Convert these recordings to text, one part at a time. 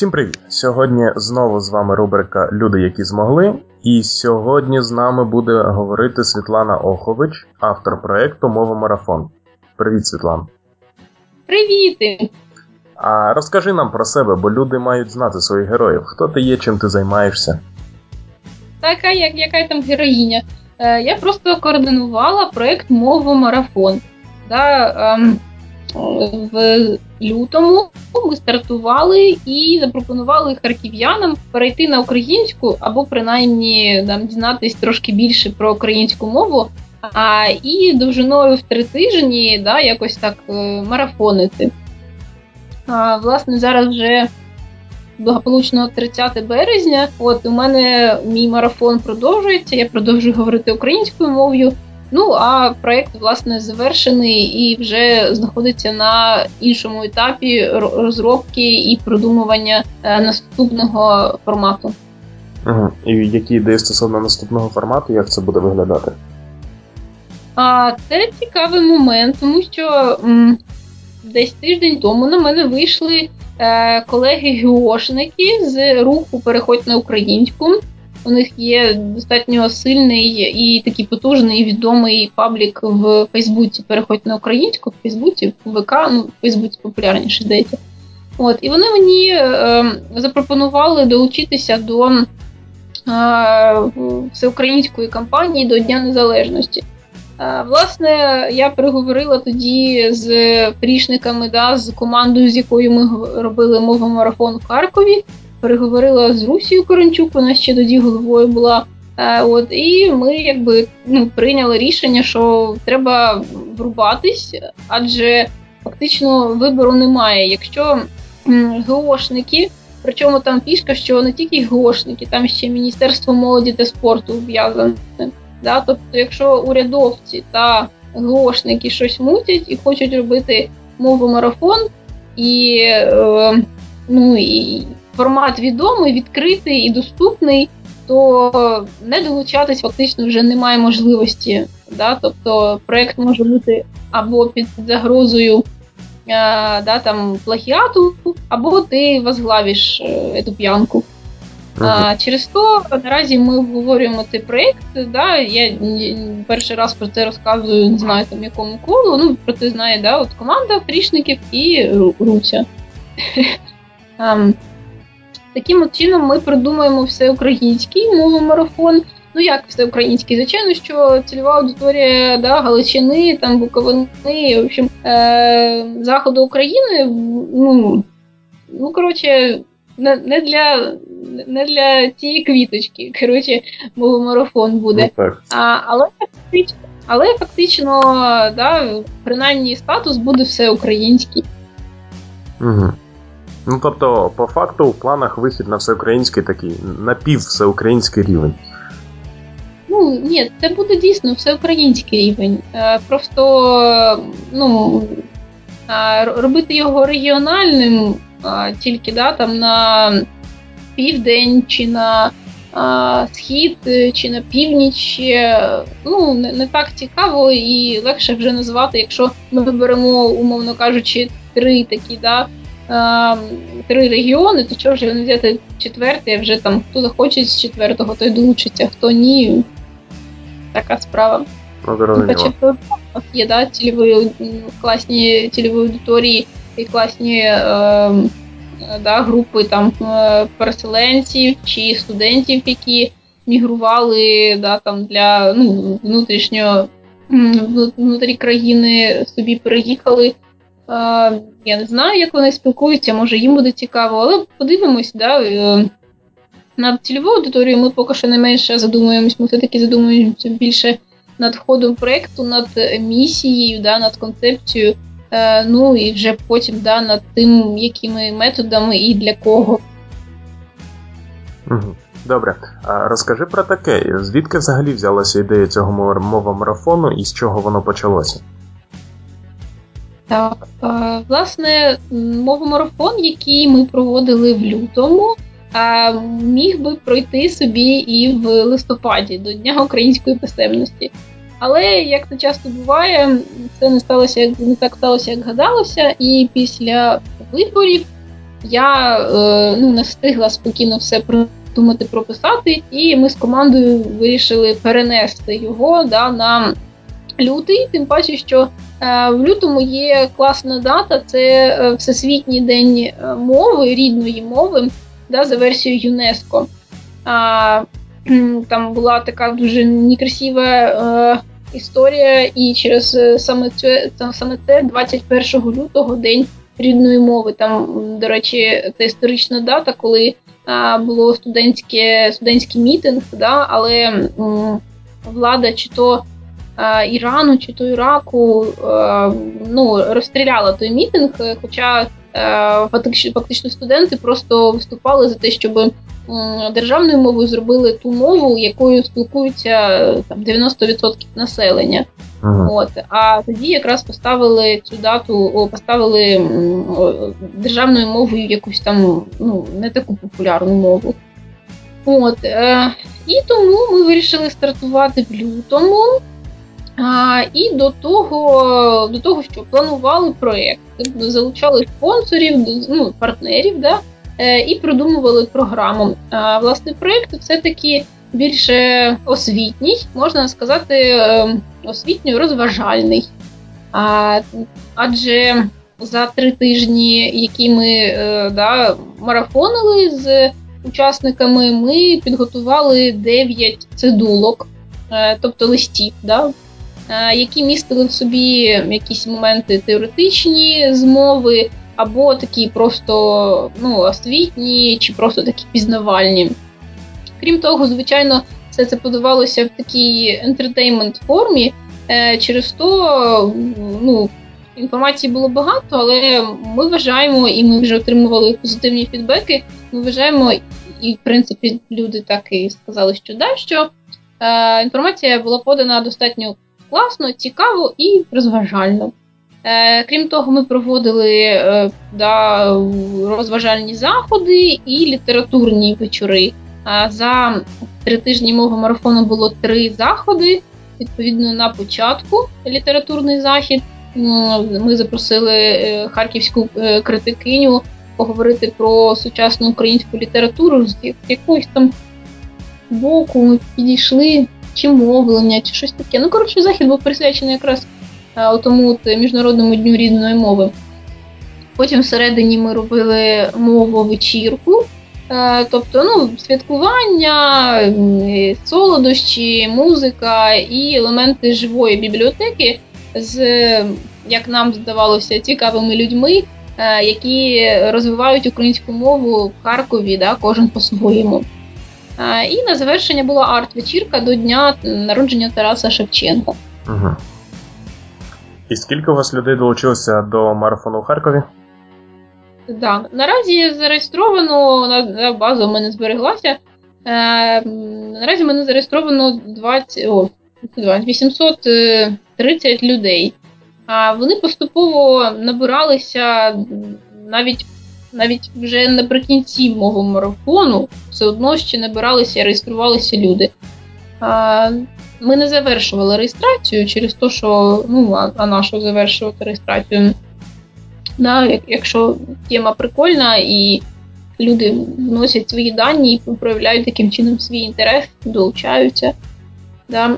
Всім привіт! Сьогодні знову з вами рубрика Люди, які змогли. І сьогодні з нами буде говорити Світлана Охович, автор проєкту Мова Марафон. Привіт, Світлана. Привіт! А розкажи нам про себе, бо люди мають знати своїх героїв. Хто ти є, чим ти займаєшся? Така, як яка там героїня. Е, Я просто координувала проєкт Мова Марафон. Да, ем, в лютому ми стартували і запропонували харків'янам перейти на українську або принаймні там, дізнатись трошки більше про українську мову. А і довжиною в три тижні да, якось так е, марафонити. А, Власне, зараз вже благополучно 30 березня. От у мене мій марафон продовжується. Я продовжую говорити українською мовою. Ну а проект власне завершений і вже знаходиться на іншому етапі розробки і продумування е, наступного формату. Угу. І які ідеї стосовно наступного формату, як це буде виглядати? А це цікавий момент, тому що м, десь тиждень тому на мене вийшли е, колеги-геошники з руху Переходь на українську. У них є достатньо сильний і такий потужний відомий паблік в Фейсбуці. Переходь на українську, в Фейсбуці, в ВК, ну в Фейсбуці популярніше здається. От, і вони мені е, запропонували долучитися до е, всеукраїнської кампанії до Дня Незалежності. Е, власне, я переговорила тоді з прішниками, да, з командою, з якою ми робили мову марафон в Харкові переговорила з Русією Корончук, вона ще тоді головою була. Е, от і ми якби ну, прийняли рішення, що треба врубатись, адже фактично вибору немає. Якщо ГОшники, причому там фішка, що не тільки ГОшники, там ще Міністерство молоді та спорту в'язане. Да? Тобто, якщо урядовці та ГОшники щось мутять і хочуть робити мову марафон, і е, ну і формат відомий, відкритий і доступний, то не долучатись фактично вже немає можливості. Да? Тобто проект може бути або під загрозою а, да, там, плагіату, або ти возглавиш е, цю п'янку. А, Через то наразі ми обговорюємо цей проєкт. Да, Я перший раз про це розказую, не знаю там якому колу. Ну про це знає да, от команда фрішників і Руся. Таким от чином ми придумаємо всеукраїнський мовомарафон. Ну як всеукраїнський? Звичайно, що цільова аудиторія да, Галичини, там Буковини, в общем, е- заходу України. Ну ну коротше, не не для не для цієї квіточки. Коротше, мовомарафон буде. Ну, так. А, Але фактично, але фактично, да, принаймні статус буде всеукраїнський. Угу. Ну тобто, по факту, в планах вихід на всеукраїнський такий напів всеукраїнський рівень. Ну, ні, це буде дійсно всеукраїнський рівень. Е, просто ну, робити його регіональним тільки да, там на південь чи на схід, чи на північ. Ну, не, не так цікаво і легше вже назвати, якщо ми беремо, умовно кажучи, три такі. да, три регіони, то чого вже не взяти четвертий, а вже там хто захоче з четвертого, той долучиться, хто ні. Така справа. Ну, є да, цільові, класні цільові аудиторії і класні е, да, групи там е, переселенців чи студентів, які мігрували да, там для ну, внутрішнього внутрі країни собі переїхали. Я не знаю, як вони спілкуються, може їм буде цікаво, але подивимось, да. Е, над цільовою аудиторією ми поки що не менше задумуємось, ми все-таки задумуємося більше над ходом проєкту, над місією, да, над концепцією, е, ну і вже потім да, над тим, якими методами і для кого. Добре, розкажи про таке. Звідки взагалі взялася ідея цього мова марафону і з чого воно почалося? Так, власне, мовомарафон, який ми проводили в лютому, міг би пройти собі і в листопаді до Дня української писемності. Але як це часто буває, це не сталося не так сталося, як гадалося, і після виборів я ну, не встигла спокійно все придумати, прописати, і ми з командою вирішили перенести його да, на лютий, тим паче, що в лютому є класна дата, це Всесвітній день мови, рідної мови да, за версією ЮНЕСКО. А, Там була така дуже некрасива е, історія, і через е, саме це саме це 21 лютого день рідної мови. Там, до речі, це історична дата, коли було студентське студентський мітинг, да, але влада чи то Ірану, чи то Іраку ну, розстріляла той мітинг, хоча Е, фактично студенти просто виступали за те, щоб державною мовою зробили ту мову, якою спілкуються там 90% населення. Ага. От а тоді якраз поставили цю дату, поставили державною мовою якусь там ну не таку популярну мову. От е, і тому ми вирішили стартувати в лютому. І до того, до того, що планували проєкт, залучали спонсорів, ну, партнерів, да, е, і продумували програму. А, Власне, проєкт все-таки більше освітній, можна сказати, е, освітньо-розважальний. А, Адже за три тижні, які ми е, да, марафонили з учасниками, ми підготували 9 цидулок, тобто листів. Да, які містили в собі якісь моменти теоретичні змови, або такі просто ну, освітні, чи просто такі пізнавальні. Крім того, звичайно, все це подавалося в такій ентертеймент формі. Е, через то ну, інформації було багато, але ми вважаємо, і ми вже отримували позитивні фідбеки. Ми вважаємо, і в принципі люди так і сказали, що да, що е, інформація була подана достатньо класно, цікаво і розважально. Е, Крім того, ми проводили е, да, розважальні заходи і літературні вечори. За три тижні мого марафону було три заходи. Відповідно, на початку літературний захід ми запросили е, харківську е, критикиню поговорити про сучасну українську літературу з якогось там боку ми підійшли чи мовлення, чи щось таке. Ну, коротше, захід був присвячений якраз а, тому Міжнародному дню рідної мови. Потім всередині ми робили мову вечірку. Тобто ну, святкування, солодощі, музика і елементи живої бібліотеки з, як нам здавалося, цікавими людьми, які розвивають українську мову в Харкові, да, кожен по-своєму. І на завершення була арт-вечірка до дня народження Тараса Шевченка. Угу. І скільки у вас людей долучилося до марафону у Харкові? Так, наразі зареєстровано на база в мене збереглася. Е, Наразі в мене зареєстровано 20, о, 830 людей. А вони поступово набиралися навіть навіть вже наприкінці мого марафону все одно ще набиралися і реєструвалися люди. Ми не завершували реєстрацію через те, що ну, а, а на що завершувати реєстрацію? Да, Якщо тема прикольна і люди вносять свої дані і проявляють таким чином свій інтерес, долучаються. Да.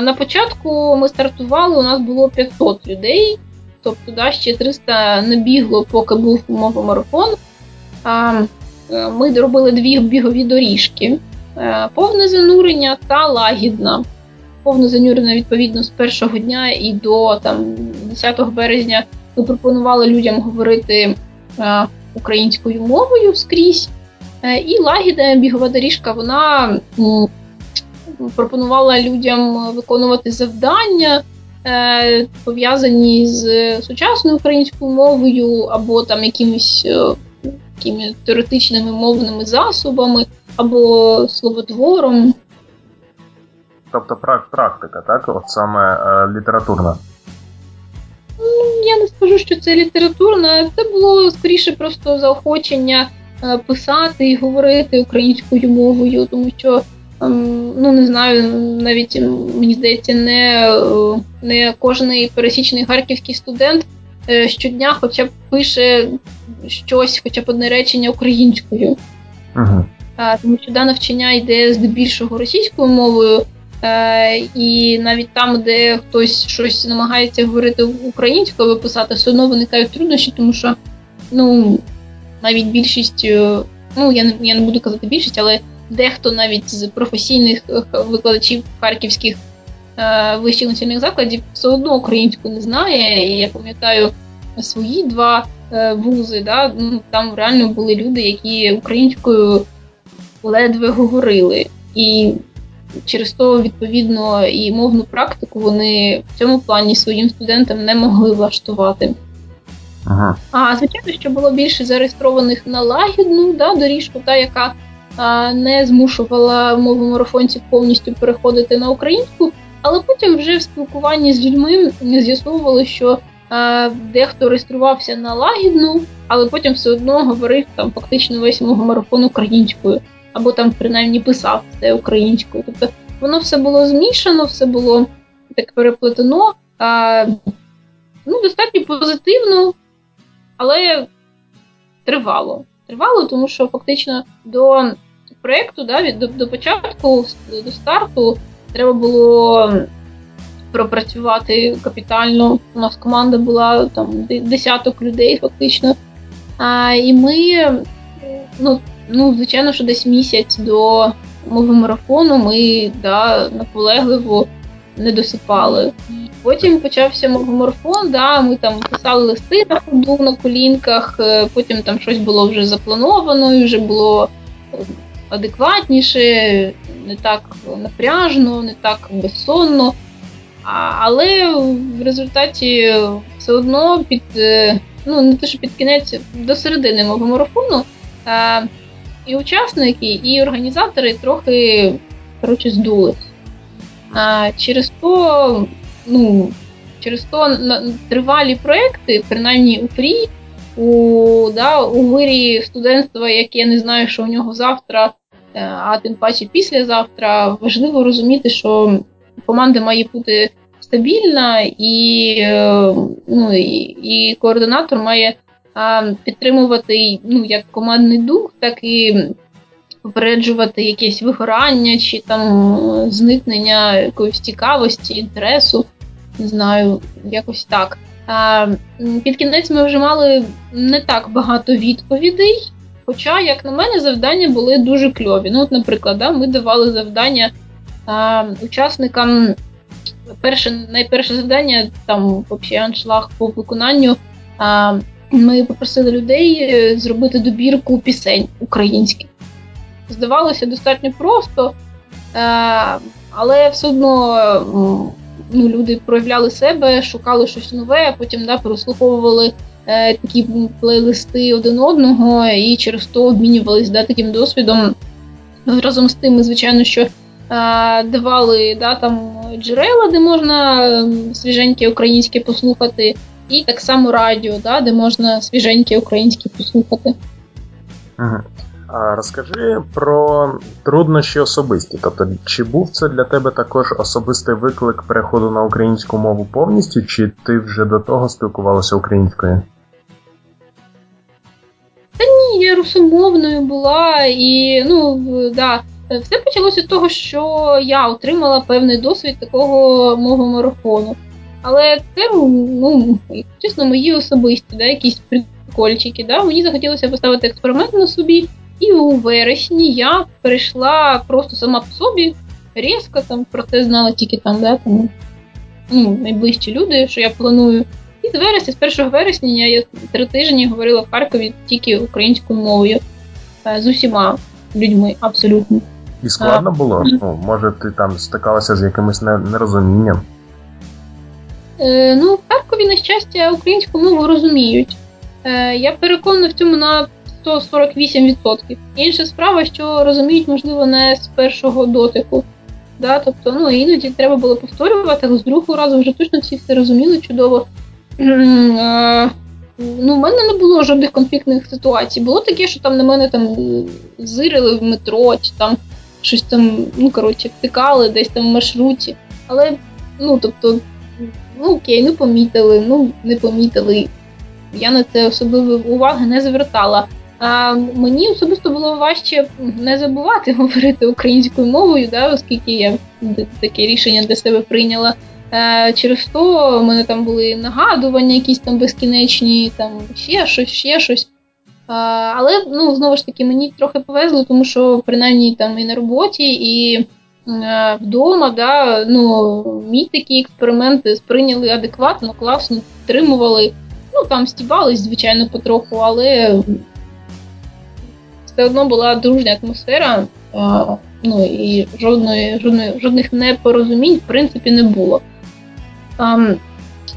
На початку ми стартували, у нас було 500 людей. Тобто да, ще 300 не бігло, поки був мовомарафон. А, е, Ми робили дві бігові доріжки: е, повне занурення та лагідна. Повне занурення, відповідно, з першого дня і до там, 10 березня ми пропонували людям говорити е, українською мовою скрізь. І лагідна бігова доріжка вона пропонувала людям виконувати завдання. Е, пов'язані з сучасною українською мовою, або там якимись е, теоретичними мовними засобами, або словотвором. Тобто практика, так? От саме е, літературна. Ну, Я не скажу, що це літературна, це було скоріше просто заохочення е, писати і говорити українською мовою, тому що ну не знаю, навіть мені здається, не не кожний пересічний харківський студент е, щодня хоча б пише щось, хоча б одне речення українською. Угу. Тому що да, навчання йде здебільшого російською мовою, е, і навіть там, де хтось щось намагається говорити українською або писати, все одно виникають труднощі, тому що ну, навіть більшість, е, ну я не я не буду казати більшість, але дехто навіть з професійних викладачів харківських е, вищих навчальних закладів все одно українську не знає. І я пам'ятаю свої два е, вузи, да, ну, там реально були люди, які українською ледве говорили. І через то, відповідно, і мовну практику вони в цьому плані своїм студентам не могли влаштувати. Ага. А звичайно, що було більше зареєстрованих на лагідну да, доріжку, та яка не змушувала мову марафонців повністю переходити на українську, але потім вже в спілкуванні з людьми з'ясовували, що дехто реєструвався на лагідну, але потім все одно говорив там фактично весь мовомарафон українською або там принаймні писав це українською. Тобто воно все було змішано, все було так переплетено. Ну, Достатньо позитивно, але тривало. Тривало, тому що фактично до проєкту, да, до, до початку, до старту, треба було пропрацювати капітально. У нас команда була там десяток людей, фактично. А, І ми ну, Ну, звичайно, що десь місяць до мого марафону ми да, наполегливо не досипали. Потім почався марафон, да, ми там писали листи на ходу на колінках, е, потім там щось було вже заплановано, і вже було е, адекватніше, не так напряжно, не так безсонно. А, Але в результаті все одно під е, ну не те, що під кінець до середини мого марафону і учасники, і організатори трохи коротше, здулись. А через то, ну, через то тривалі проекти, принаймні у ФРІ, у да, у вирі студентства, яке не знаю, що у нього завтра, е, а тим паче післязавтра, важливо розуміти, що команда має бути стабільна, і е, ну, і, і координатор має підтримувати ну, як командний дух, так і попереджувати якесь вигорання чи там зникнення якоїсь цікавості, інтересу. Не знаю, якось так. А, Під кінець ми вже мали не так багато відповідей. Хоча, як на мене, завдання були дуже кльові. Ну, от, наприклад, да, ми давали завдання а, учасникам. Перше, найперше завдання, там взагалі аншлаг по виконанню а, ми попросили людей е, зробити добірку пісень українських. Здавалося, достатньо просто, е, але все одно ну, люди проявляли себе, шукали щось нове, а потім да, прослуховували е, такі плейлисти один одного і через то обмінювалися да, таким досвідом. Разом з тим, звичайно, що давали да, там джерела, де можна свіженьке українське послухати і так само радіо, да, де можна свіженькі українські послухати. Ага. Розкажи про труднощі особисті. Тобто, чи був це для тебе також особистий виклик переходу на українську мову повністю, чи ти вже до того спілкувалася українською? Та ні, я русомовною була, і ну да, все почалося з того, що я отримала певний досвід такого мого марафону. Але це, ну, чесно, мої особисті, да, якісь прикольчики. Да? Мені захотілося поставити експеримент на собі, і у вересні я перейшла просто сама по собі, різко там про це знала тільки там, да, там, ну, найближчі люди, що я планую. І з вересня, з 1 вересня, я три тижні говорила в Харкові тільки українською мовою е, з усіма людьми, абсолютно. І складно було? Ну, Може, ти там стикалася з якимось нерозумінням? Е, ну, в Харкові, на щастя, українську мову розуміють. Е, я переконана в цьому на 148%. Інша справа, що розуміють, можливо, не з першого дотику. Да? Тобто, ну, іноді треба було повторювати, але з другого разу вже точно всі все розуміли чудово. Ну, в мене не було жодних конфліктних ситуацій. Було таке, що там на мене там зирили в метро, чи там щось там, ну коротше, втикали десь там в маршруті. Але, ну, тобто, ну окей, ну помітили, ну не помітили. Я на це особливо уваги не звертала. А мені особисто було важче не забувати говорити українською мовою, да, оскільки я таке рішення для себе прийняла. Через то в мене там були нагадування, якісь там безкінечні, там ще щось, ще щось. Але ну, знову ж таки мені трохи повезло, тому що принаймні там і на роботі, і вдома да, ну, мій такі експерименти сприйняли адекватно, класно, підтримували. Ну там стібались, звичайно, потроху, але все одно була дружня атмосфера. Ну і жодної, жодної, жодних непорозумінь в принципі не було.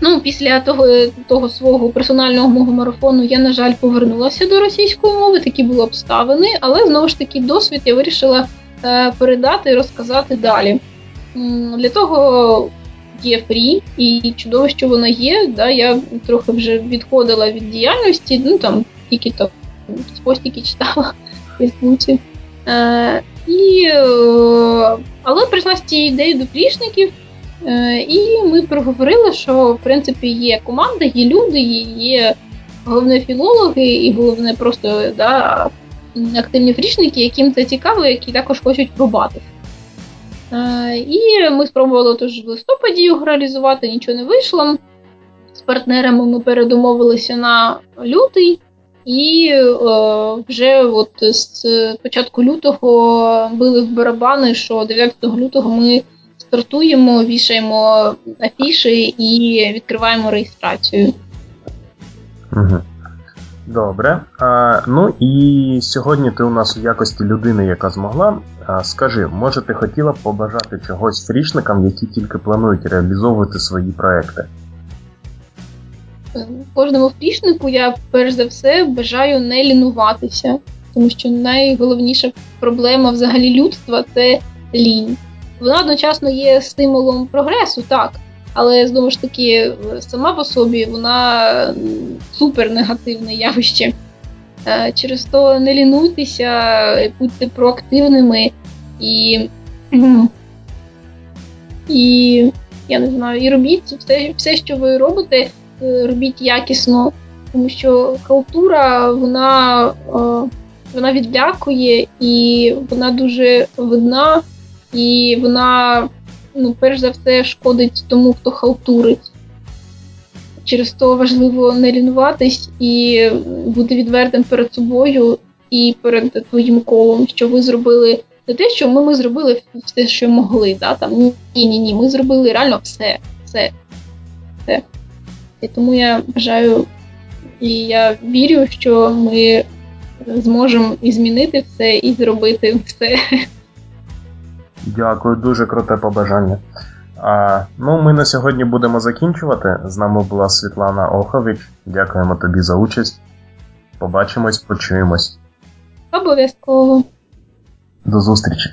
Ну, Після того того свого персонального мого марафону я, на жаль, повернулася до російської мови, такі були обставини, але знову ж таки досвід я вирішила е, передати і розказати далі. Для того є фрі, і чудово, що вона є. Да, Я трохи вже відходила від діяльності, ну там тільки то постіки читала Фейсбуці. Е, і, е, Але цією ідеєю до плішників. Е, і ми проговорили, що в принципі є команда, є люди, є головне філологи, і головне просто да, активні фрішники, яким це цікаво, які також хочуть пробати. Е, і ми спробували тож в листопаді його реалізувати, нічого не вийшло. З партнерами ми передумовилися на лютий, і е, вже от з початку лютого били в барабани, що 9 лютого ми стартуємо, вішаємо афіші і відкриваємо реєстрацію. Добре. А, Ну і сьогодні ти у нас у якості людини, яка змогла. А, Скажи, може ти хотіла б побажати чогось фрішникам, які тільки планують реалізовувати свої проекти? Кожному фрішнику я перш за все бажаю не лінуватися, тому що найголовніша проблема взагалі людства це лінь. Вона одночасно є стимулом прогресу, так. Але знову ж таки, сама по собі вона супер негативне явище. Е, через то не лінуйтеся, будьте проактивними і і я не знаю, і робіть все, все, що ви робите, робіть якісно, тому що халтура вона, е, вона відлякує і вона дуже видна і вона, ну, перш за все, шкодить тому, хто халтурить. Через то важливо не лінуватись і бути відвертим перед собою і перед твоїм колом, що ви зробили не те, що ми ми зробили все, що могли. Да? Там, Ні, ні, ні, ми зробили реально все, все. все. І тому я бажаю і я вірю, що ми зможемо і змінити все, і зробити все. Дякую, дуже круте побажання. А, Ну, ми на сьогодні будемо закінчувати. З нами була Світлана Охович. Дякуємо тобі за участь. Побачимось, почуємось. Обов'язково. До зустрічі.